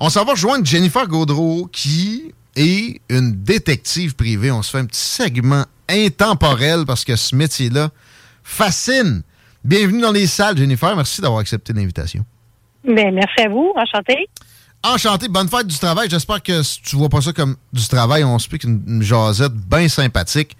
On s'en va rejoindre Jennifer Gaudreau, qui est une détective privée. On se fait un petit segment intemporel parce que ce métier-là fascine. Bienvenue dans les salles, Jennifer. Merci d'avoir accepté l'invitation. Ben, merci à vous. Enchanté. Enchanté. Bonne fête du travail. J'espère que tu vois pas ça comme du travail, on se pique une, une jasette bien sympathique.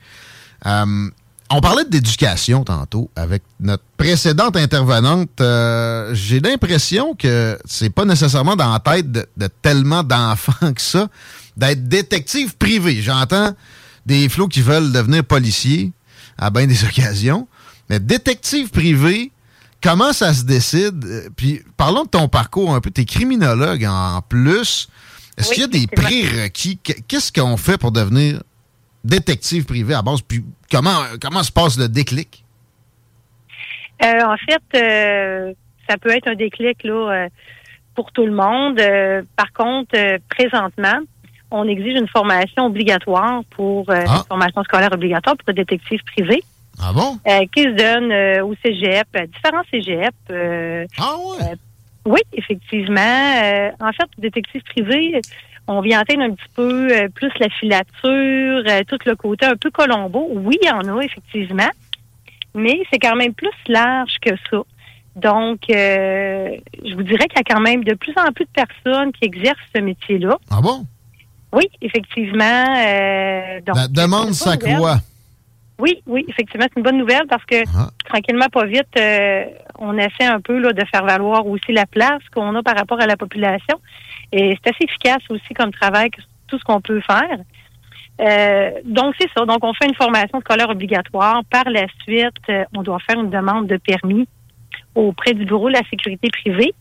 Euh, on parlait d'éducation tantôt avec notre précédente intervenante. Euh, J'ai l'impression que c'est pas nécessairement dans la tête de, de tellement d'enfants que ça d'être détective privé. J'entends des flots qui veulent devenir policiers à bien des occasions, mais détective privé, comment ça se décide? Euh, Puis parlons de ton parcours un peu. T'es criminologue en plus. Est-ce Oui, qu'il y a des prérequis? Qu- Qu'est-ce qu'on fait pour devenir détective privé à base? Comment, comment se passe le déclic? Euh, en fait, euh, ça peut être un déclic là euh, pour tout le monde. Euh, par contre, euh, présentement, on exige une formation obligatoire pour euh, Ah. une formation scolaire obligatoire pour le détective privé Ah bon? euh, qui se donne euh, au cégep, à différents cégep. euh, Ah ouais? oui, effectivement. Euh, en fait, détective privé, on vient atteindre un petit peu euh, plus la filature, euh, tout le côté un peu Colombo. Oui, il y en a, effectivement. Mais c'est quand même plus large que ça. Donc, euh, je vous dirais qu'il y a quand même de plus en plus de personnes qui exercent ce métier-là. Ah bon? Oui, effectivement. donc, La demande s'accroît. Oui, oui, effectivement, c'est une bonne nouvelle parce que Ah. tranquillement, pas vite, on essaie un peu là, de faire valoir aussi la place qu'on a par rapport à la population. Et c'est assez efficace aussi comme travail, tout ce qu'on peut faire. Euh, donc, c'est ça. Donc, on fait une formation scolaire obligatoire. Par la suite, euh, on doit faire une demande de permis auprès du Bureau de la sécurité privée,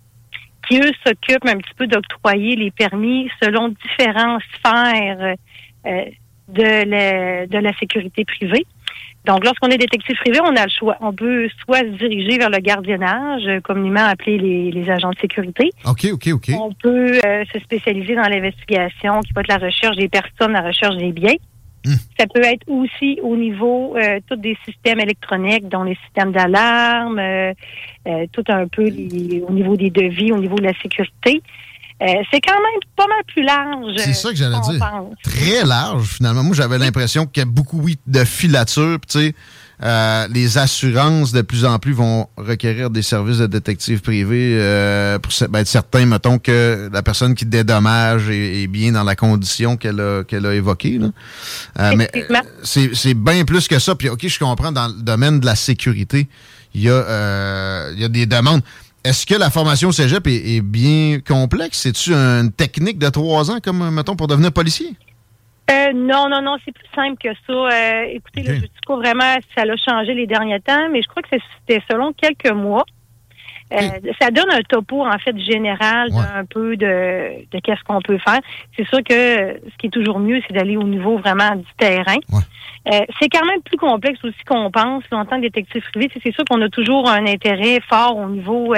qui, eux, s'occupent un petit peu d'octroyer les permis selon différentes sphères euh, de, la, de la sécurité privée. Donc, lorsqu'on est détective privé, on a le choix. On peut soit se diriger vers le gardiennage, euh, communément appelé les, les agents de sécurité. OK, OK, OK. On peut euh, se spécialiser dans l'investigation, qui va être la recherche des personnes, la recherche des biens. Hmm. Ça peut être aussi au niveau euh, tous des systèmes électroniques, dont les systèmes d'alarme, euh, tout un peu les- au niveau des devis, au niveau de la sécurité. Euh, c'est quand même pas mal plus large. C'est ça que j'allais dire. pense. Très large, finalement. Moi, j'avais l'impression qu'il y a beaucoup, oui, de filature. puis Tu sais, euh, les assurances de plus en plus vont requérir des services de détective privé euh, pour ben, être certain, mettons, que la personne qui dédommage est, est bien dans la condition qu'elle a, qu'elle a évoquée. Euh, mais c'est bien plus que ça. Puis, OK, je comprends, dans le domaine de la sécurité, il y, a, il y a des demandes. Est-ce que la formation cégep est, est bien complexe? C'est-tu une technique de trois ans, comme, mettons, pour devenir policier? Euh, non, non, non, c'est plus simple que ça. Euh, écoutez, ne sais pas vraiment ça a changé les derniers temps, mais je crois que c'était selon quelques mois. Euh, ça donne un topo, en fait, général un peu de, de qu'est-ce qu'on peut faire. C'est sûr que ce qui est toujours mieux, c'est d'aller au niveau vraiment du terrain. c'est quand même plus complexe aussi qu'on pense en tant que détective privé. C'est sûr qu'on a toujours un intérêt fort au niveau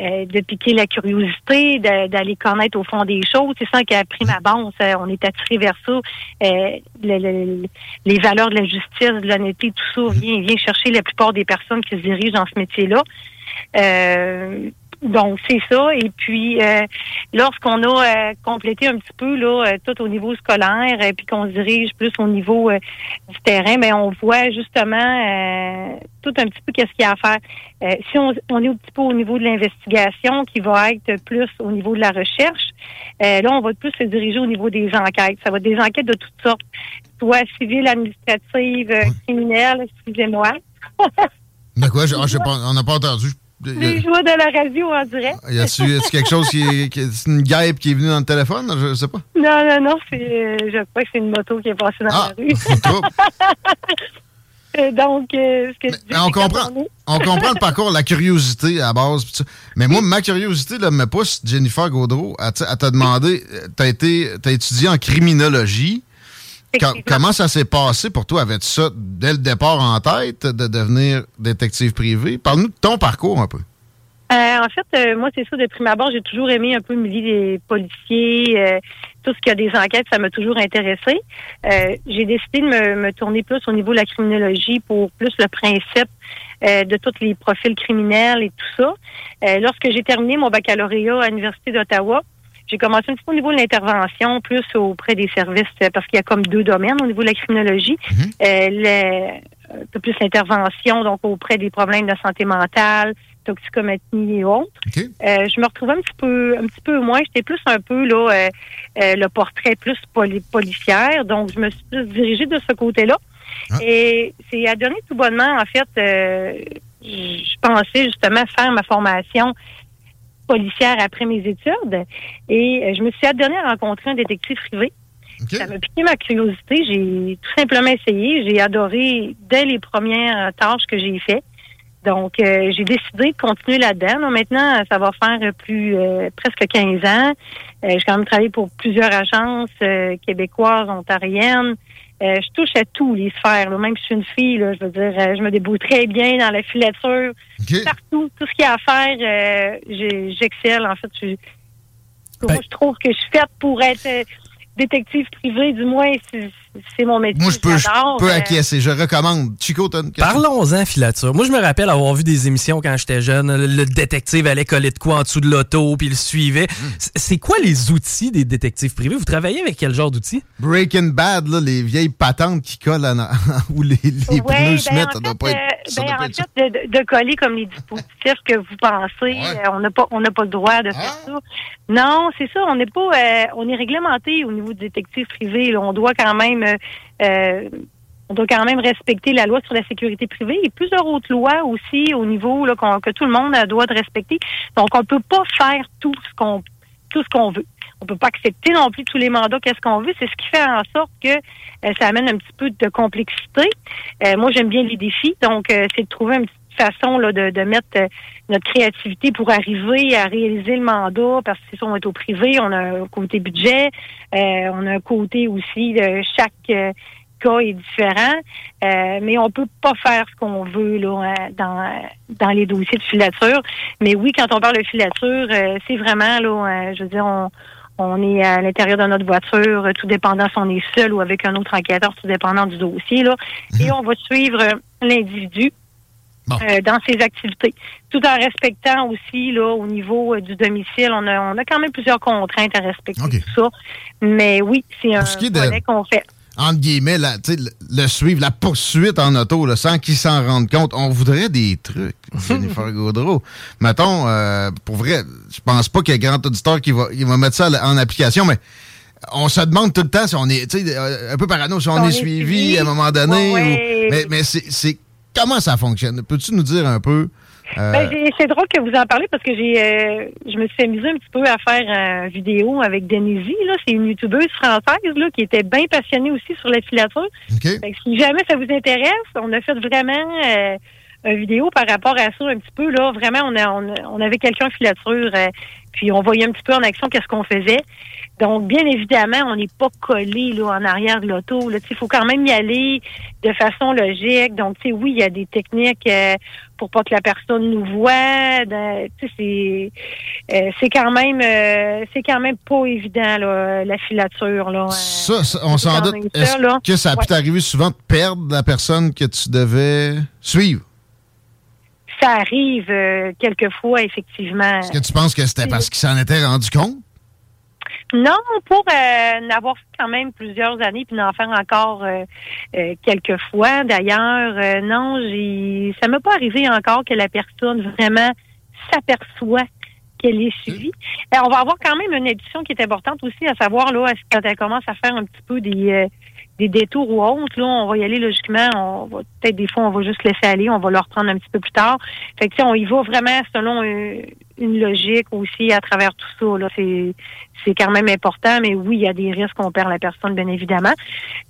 euh, de piquer la curiosité, d'aller connaître au fond des choses. C'est ça qui a pris ma base. on est attiré vers ça. Euh, les valeurs de la justice, de l'honnêteté, tout ça vient, vient chercher la plupart des personnes qui se dirigent dans ce métier-là. Euh, donc, c'est ça. Et puis, euh, lorsqu'on a euh, complété un petit peu là, euh, tout au niveau scolaire, et puis qu'on se dirige plus au niveau du terrain, mais ben, on voit justement tout un petit peu qu'est-ce qu'il y a à faire. si on, on, est un petit peu au niveau de l'investigation, qui va être plus au niveau de la recherche, là, on va plus se diriger au niveau des enquêtes. Ça va être des enquêtes de toutes sortes, soit civiles, administratives, criminelles, excusez-moi. de quoi? on n'a pas entendu. Les joies de la radio en direct. Y a-tu quelque chose qui est, c'est une guêpe qui est venue dans le téléphone? Je sais pas. Non, non, non, c'est, je crois que c'est une moto qui est passée dans ah, la rue. Euh, donc, euh, ce que mais, on comprend, on, comprend le parcours, la curiosité à base. Mais moi, ma curiosité là, me pousse, Jennifer Gaudreau, à, à te demander, t'as été, t'as étudié en criminologie comment ça s'est passé pour toi? Avais-tu ça dès le départ en tête de devenir détective privé? Parle-nous de ton parcours un peu. Euh, en fait, euh, moi, c'est ça, de prime abord, j'ai toujours aimé un peu le milieu des policiers, euh, tout ce qui a des enquêtes, ça m'a toujours intéressé. j'ai décidé de me, me, tourner plus au niveau de la criminologie pour plus le principe de tous les profils criminels et tout ça. lorsque j'ai terminé mon baccalauréat à l'Université d'Ottawa, j'ai commencé un petit peu au niveau de l'intervention, plus auprès des services, euh, parce qu'il y a comme deux domaines au niveau de la criminologie. Mhm. euh, un peu plus l'intervention, donc auprès des problèmes de santé mentale, toxicomatie et autres. Euh, je me retrouvais un petit peu, un petit peu moins. J'étais plus un peu là, euh, euh le portrait plus policière, donc je me suis plus dirigée de ce côté-là. Ah. Et c'est à donner tout bonnement, en fait, euh, je pensais justement faire ma formation policière après mes études. Et euh, je me suis adonnée à rencontrer un détective privé. Ça m'a piqué ma curiosité. J'ai tout simplement essayé. J'ai adoré dès les premières tâches que j'ai faites. Donc, euh, j'ai décidé de continuer là-dedans. Maintenant, ça va faire plus euh, presque 15 ans. j'ai quand même travaillé pour plusieurs agences québécoises, ontariennes. Euh, je touche à tous les sphères. Même si je suis une fille, là, je veux dire, euh, je me débrouille très bien dans la filature. Partout, tout ce qu'il y a à faire, euh, j'excelle. En fait, je, ben je trouve que je suis faite pour être détective privé, du moins, c'est mon métier. Moi, je peux, je peux acquiescer. Je recommande. Chico, Parlons-en, filature. Moi, je me rappelle avoir vu des émissions quand j'étais jeune. Le détective allait coller de quoi en dessous de l'auto, puis il le suivait. Hmm. C'est quoi les outils des détectives privés? Vous travaillez avec quel genre d'outils? Breaking Bad, là, les vieilles patentes qui collent ou les, les pneus se ben, mettent. ça doit pas être, euh, ben, en fait, de, coller comme les dispositifs que vous pensez, euh, on n'a pas, on n'a pas le droit de faire ah. ça. Non, c'est ça. On n'est pas, euh, on est réglementé au niveau du détective privé. On doit quand même euh, euh, on doit quand même respecter la loi sur la sécurité privée et plusieurs autres lois aussi au niveau là, que tout le monde doit de respecter. Donc, on peut pas faire tout ce qu'on tout ce qu'on veut. On peut pas accepter non plus tous les mandats qu'est-ce qu'on veut. C'est ce qui fait en sorte que euh, ça amène un petit peu de complexité. moi, j'aime bien les défis, donc c'est de trouver une petite façon là, de, de mettre notre créativité pour arriver à réaliser le mandat, parce que c'est ça, on est au privé, on a un côté budget, euh, on a un côté aussi de chaque euh, cas est différent, euh, mais on peut pas faire ce qu'on veut là dans dans les dossiers de filature. Mais oui, quand on parle de filature, c'est vraiment là, je veux dire, on on est à l'intérieur de notre voiture, tout dépendant si on est seul ou avec un autre enquêteur, tout dépendant du dossier là, et mhm. on va suivre l'individu euh, dans ses activités, tout en respectant aussi là au niveau euh, du domicile, on a on a quand même plusieurs contraintes à respecter tout ça. Mais oui, c'est un volet qu'on fait. entre guillemets, la, le, le suivre, la poursuite en auto, là, sans qu'ils s'en rendent compte. On voudrait des trucs, Jennifer Gaudreau. Mettons, euh, pour vrai, je pense pas qu'il y ait grand auditeur qui va, il va mettre ça en application, mais on se demande tout le temps si on est, euh, un peu parano, si on, est, suivi, à un moment donné. mais mais c'est comment ça fonctionne? Peux-tu nous dire un peu euh, ben, c'est drôle que vous en parlez parce que j'ai, euh, je me suis amusée un petit peu à faire une vidéo avec Denise. Là, c'est une youtubeuse française là qui était bien passionnée aussi sur la filature. si jamais ça vous intéresse, on a fait vraiment euh, une vidéo par rapport à ça un petit peu là. Vraiment, on a, on, avait quelqu'un en filature, puis on voyait un petit peu en action qu'est-ce qu'on faisait. Donc, bien évidemment, on n'est pas collé là, en arrière de l'auto. Il faut quand même y aller de façon logique. Donc, tu sais, oui, il y a des techniques euh, pour pas que la personne nous voit. C'est euh, c'est quand même euh, c'est quand même pas évident là, la filature. Là. Ça, on s'en doute. Est-ce que ça a pu t'arriver souvent de perdre la personne que tu devais suivre? Ça arrive quelquefois, effectivement. Est-ce que tu penses que c'était parce qu'il s'en était rendu compte? Non, pour euh, n'avoir fait quand même plusieurs années puis d'en faire encore euh, euh, quelques fois. D'ailleurs, euh, non, j'ai ça m'est pas arrivé encore que la personne vraiment s'aperçoit qu'elle est suivie. on va avoir quand même une édition qui est importante aussi, à savoir là, quand elle commence à faire un petit peu des des détours ou autres, là, on va y aller logiquement. On va peut-être des fois on va juste laisser aller, on va le reprendre un petit peu plus tard. Fait que on y va vraiment selon une logique aussi à travers tout ça. Là, c'est c'est quand même important, mais oui, il y a des risques qu'on perd la personne, bien évidemment.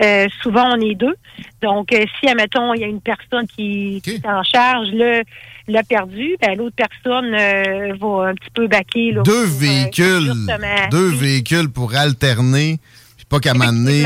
Euh, souvent, on est deux. Donc, euh, si, admettons, il y a une personne qui, est en charge, le l'a perdu, ben, l'autre personne euh, va un petit peu baquer. deux véhicules. deux véhicules pour alterner, puis pas qu'à m'amener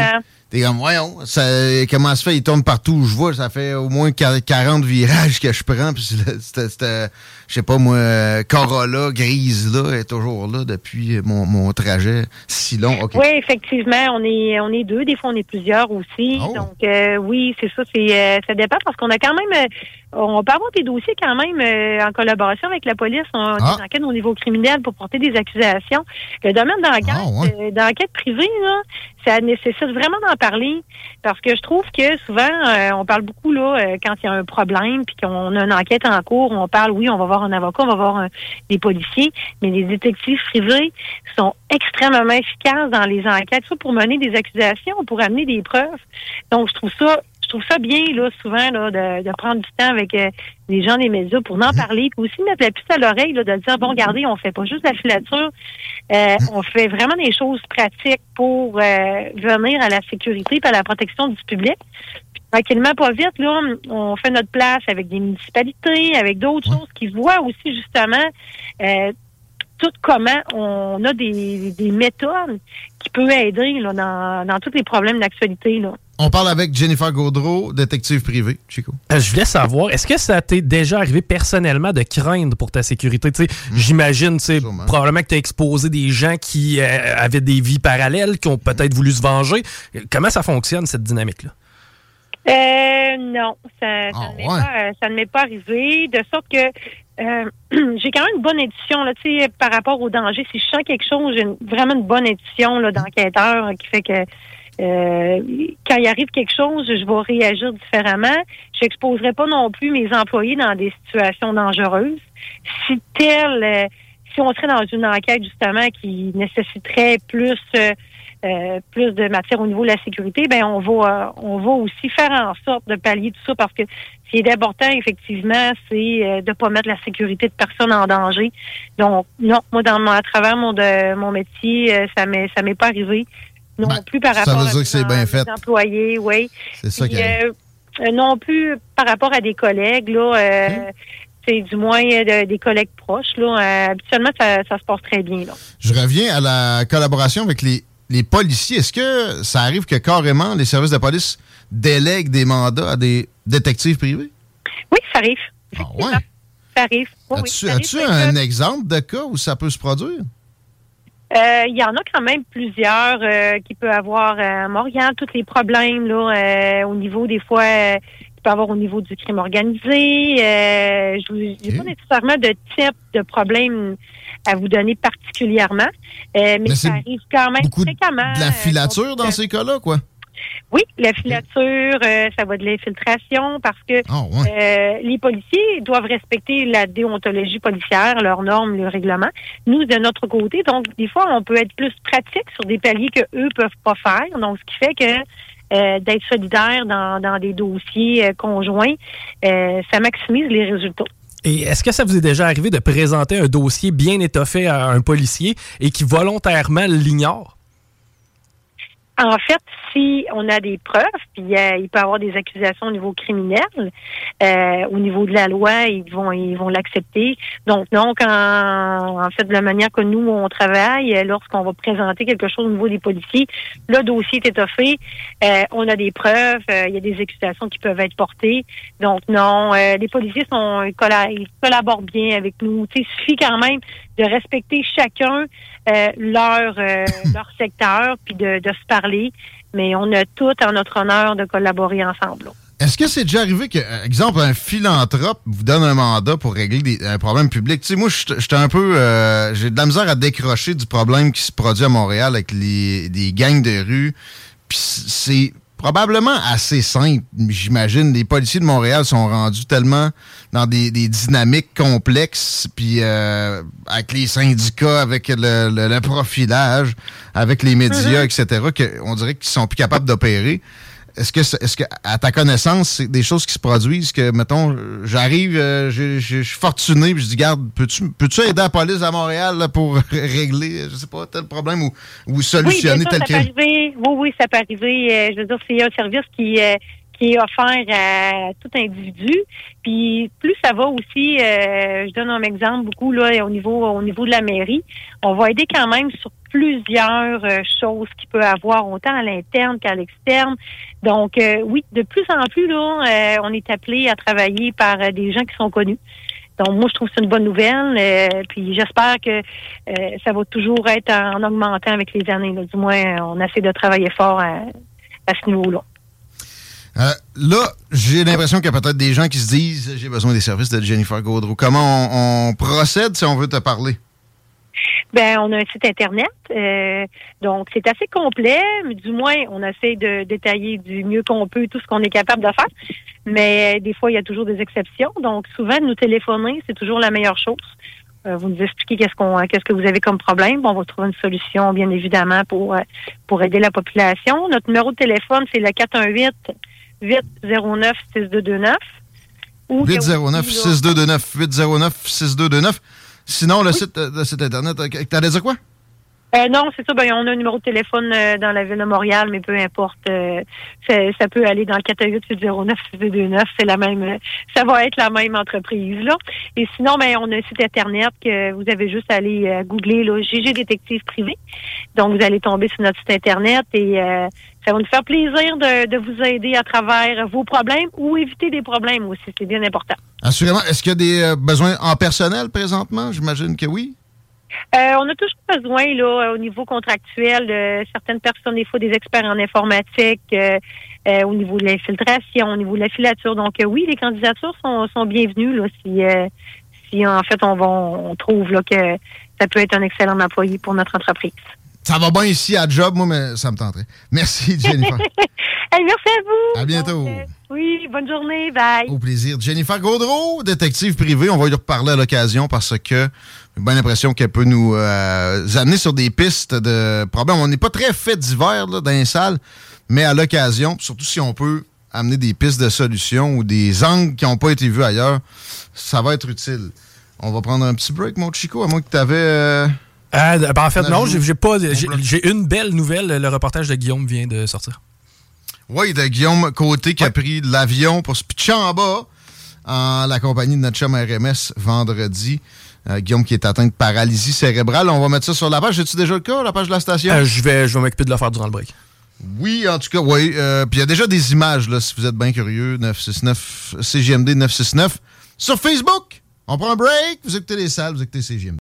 T'es comme, voyons, ça, comment se fait? Il tourne partout où je vois. Ça fait au moins 40 virages que je prends. Puis c'était, je sais pas moi, Corolla grise là est toujours là depuis mon, mon trajet si long. Oui, effectivement, on est on est deux. Des fois, on est plusieurs aussi. Oh. Donc euh, oui, c'est ça. C'est euh, ça dépend parce qu'on a quand même on peut avoir des dossiers quand même euh, en collaboration avec la police. On a ah. des enquêtes au niveau criminel pour porter des accusations. Le domaine d'enquête, ah, d'enquête privée, là, ça nécessite vraiment d'en parler parce que je trouve que souvent, euh, on parle beaucoup là euh, quand il y a un problème puis qu'on a une enquête en cours, on parle, oui, on va voir on va voir des policiers, mais les détectives privés sont extrêmement efficaces dans les enquêtes, soit pour mener des accusations, ou pour amener des preuves. Donc, je trouve ça je trouve ça bien, là, souvent, là, de, prendre du temps avec euh, les gens des médias pour en parler, puis aussi mettre la puce à l'oreille, là, de dire, bon, regardez, on fait pas juste la filature, euh, on fait vraiment des choses pratiques pour euh, venir à la sécurité et à la protection du public. Puis, tranquillement, pas vite, là, on fait notre place avec des municipalités, avec d'autres choses qui voient aussi, justement, tout comment on a des, méthodes qui peuvent aider là, dans, dans tous les problèmes d'actualité. Là. On parle avec Jennifer Gaudreau, détective privée. Chico. Euh, je voulais savoir, est-ce que ça t'est déjà arrivé personnellement de craindre pour ta sécurité? Hmm. J'imagine probablement que tu as exposé des gens qui euh, avaient des vies parallèles, qui ont peut-être voulu se venger. Comment ça fonctionne, cette dynamique-là? Euh, non, ça, ça, ne m'est pas, arrivé. De sorte que euh, j'ai quand même une bonne édition là, par rapport au danger. Si je sens quelque chose, j'ai vraiment une bonne édition d'enquêteur qui fait que euh, quand il arrive quelque chose, je vais réagir différemment. Je n'exposerai pas non plus mes employés dans des situations dangereuses. Si tel, euh, si on serait dans une enquête justement qui nécessiterait plus euh, plus de matière au niveau de la sécurité, ben on va on va aussi faire en sorte de pallier tout ça parce que ce qui est important effectivement, c'est de ne pas mettre la sécurité de personne en danger. Donc non, moi dans à travers mon de mon métier, ça m'est ça m'est pas arrivé non ben, plus par rapport à employés, oui. C'est ça qui euh, euh, Non plus par rapport à des collègues, là. Euh, C'est du moins des collègues proches. Là. habituellement, ça, se passe très bien. Là. Je reviens à la collaboration avec les, les policiers. Est-ce que ça arrive que carrément les services de police délèguent des mandats à des détectives privés? Oui, ça arrive. Ah ouais? Ça arrive. As-tu un exemple de cas où ça peut se produire? Euh, il y en a quand même plusieurs euh, qui peut avoir à Montréal, tous les problèmes là, euh, au niveau des fois qui peut avoir au niveau du crime organisé. je n'ai pas nécessairement de type de problème à vous donner particulièrement, mais, ça arrive quand même fréquemment. De la filature dans ces cas-là, quoi. Oui, la filature, euh, ça va de l'infiltration parce que Ah, ouais. euh, les policiers doivent respecter la déontologie policière, leurs normes, le règlement. Nous, de notre côté, donc des fois, on peut être plus pratique sur des paliers que eux peuvent pas faire. Donc, ce qui fait que euh, d'être solidaire dans, dans des dossiers euh, conjoints, euh, ça maximise les résultats. Et est-ce que ça vous est déjà arrivé de présenter un dossier bien étoffé à un policier et qui volontairement l'ignore? En fait, si on a des preuves, puis euh, il peut y avoir des accusations au niveau criminel, euh, au niveau de la loi, ils vont ils vont l'accepter. Donc non, quand en fait de la manière que nous on travaille, euh, lorsqu'on va présenter quelque chose au niveau des policiers, le dossier est étoffé, euh, on a des preuves, euh, il y a des accusations qui peuvent être portées. Donc non, les policiers sont ils colla- ils collaborent bien avec nous. Tu sais, il suffit quand même de respecter chacun euh, leur euh, leur secteur puis de, de se parler. Mais on a tout en notre honneur de collaborer ensemble. Est-ce que c'est déjà arrivé que, euh, exemple, un philanthrope vous donne un mandat pour régler des- un problème public? Tu sais, moi, j'étais un peu... euh, J'ai de la misère à décrocher du problème qui se produit à Montréal avec les, des gangs de rue. Puis c'est probablement assez simple, j'imagine. Les policiers de Montréal sont rendus tellement dans des, des dynamiques complexes, puis euh, avec les syndicats, avec le, le- le profilage, avec les médias, etc., qu'on dirait qu'ils sont plus capables d'opérer. Est-ce que, est-ce que, à ta connaissance, c'est des choses qui se produisent que, mettons, j'arrive, euh, je suis fortuné, puis je dis, garde, peux-tu peux-tu aider la police à Montréal là, pour régler, je sais pas, tel problème ou, ou solutionner oui, sûr, tel ça peut arriver. Oui, oui, ça peut arriver. Euh, je veux dire, c'est un service qui, euh, offert à tout individu. Puis plus ça va aussi, euh, je donne un exemple beaucoup là au niveau au niveau de la mairie, on va aider quand même sur plusieurs euh, choses qu'il peut avoir autant à l'interne qu'à l'externe. Donc euh, oui, de plus en plus là, euh, on est appelé à travailler par euh, des gens qui sont connus. Donc moi je trouve que c'est une bonne nouvelle. euh, puis j'espère que euh, ça va toujours être en, en augmentant avec les années. là. Du moins, on essaie de travailler fort à, à ce niveau-là. Euh, là, j'ai l'impression qu'il y a peut-être des gens qui se disent j'ai besoin des services de Jennifer Gaudreau. Comment on, procède si on veut te parler? Ben, on a un site internet, euh, donc c'est assez complet, du moins on essaie de détailler du mieux qu'on peut tout ce qu'on est capable de faire. Mais euh, des fois, il y a toujours des exceptions. Donc souvent, nous téléphoner, c'est toujours la meilleure chose. Vous nous expliquez qu'est-ce qu'on, qu'est-ce que vous avez comme problème. Bon, on va trouver une solution, bien évidemment, pour pour aider la population. Notre numéro de téléphone, c'est le 418 809 6229. Ou que 809 aussi, là- 6229 809 6229. Sinon, le, site, euh, le site internet, euh, t'allais dire quoi? Euh, non, c'est ça. Ben, on a un numéro de téléphone euh, dans la ville de Montréal, mais peu importe. euh, ça, peut aller dans le 418-809-6229. C'est la même. euh, ça va être la même entreprise là. Et sinon, ben, on a un site internet que vous avez juste à aller euh, googler là, GG détective privé. Donc, vous allez tomber sur notre site internet et euh, ça va nous faire plaisir de, de vous aider à travers vos problèmes ou éviter des problèmes aussi. C'est bien important. Assurément. Est-ce qu'il y a des besoins en personnel présentement? J'imagine que oui. Euh, on a toujours besoin, là, au niveau contractuel, de certaines personnes, des fois des experts en informatique, euh, euh, au niveau de l'infiltration, au niveau de la filature. Donc euh, oui, les candidatures sont, sont bienvenues là, si, euh, si en fait on va on trouve là, que ça peut être un excellent employé pour notre entreprise. Ça va bien ici à job, moi, mais ça me tenterait. Merci, Jennifer. Hey, merci à vous. À bientôt. Euh, oui, bonne journée. Bye. Au plaisir. Jennifer Gaudreau, détective privée. On va lui reparler à l'occasion parce que j'ai bien l'impression qu'elle peut nous euh, amener sur des pistes de problèmes. On n'est pas très fait d'hiver là, dans les salles, mais à l'occasion, surtout si on peut amener des pistes de solutions ou des angles qui n'ont pas été vus ailleurs, ça va être utile. On va prendre un petit break, mon Chico, à moins que tu avais... euh, Ah, ben, en fait, non, j'ai pas. J'ai une belle nouvelle. Le reportage de Guillaume vient de sortir. Oui, de Guillaume Côté qui a pris l'avion pour se pitcher en bas en la compagnie de notre chum RMS vendredi. Euh, Guillaume qui est atteint de paralysie cérébrale. On va mettre ça sur la page. J'ai-tu déjà le cas, la page de la station? Euh, je vais, je vais m'occuper de le faire durant le break. Oui, en tout cas, oui. Euh, Puis il y a déjà des images, là, si vous êtes bien curieux. 969, CGMD 969. Sur Facebook, on prend un break. Vous écoutez les salles, vous écoutez CGMD.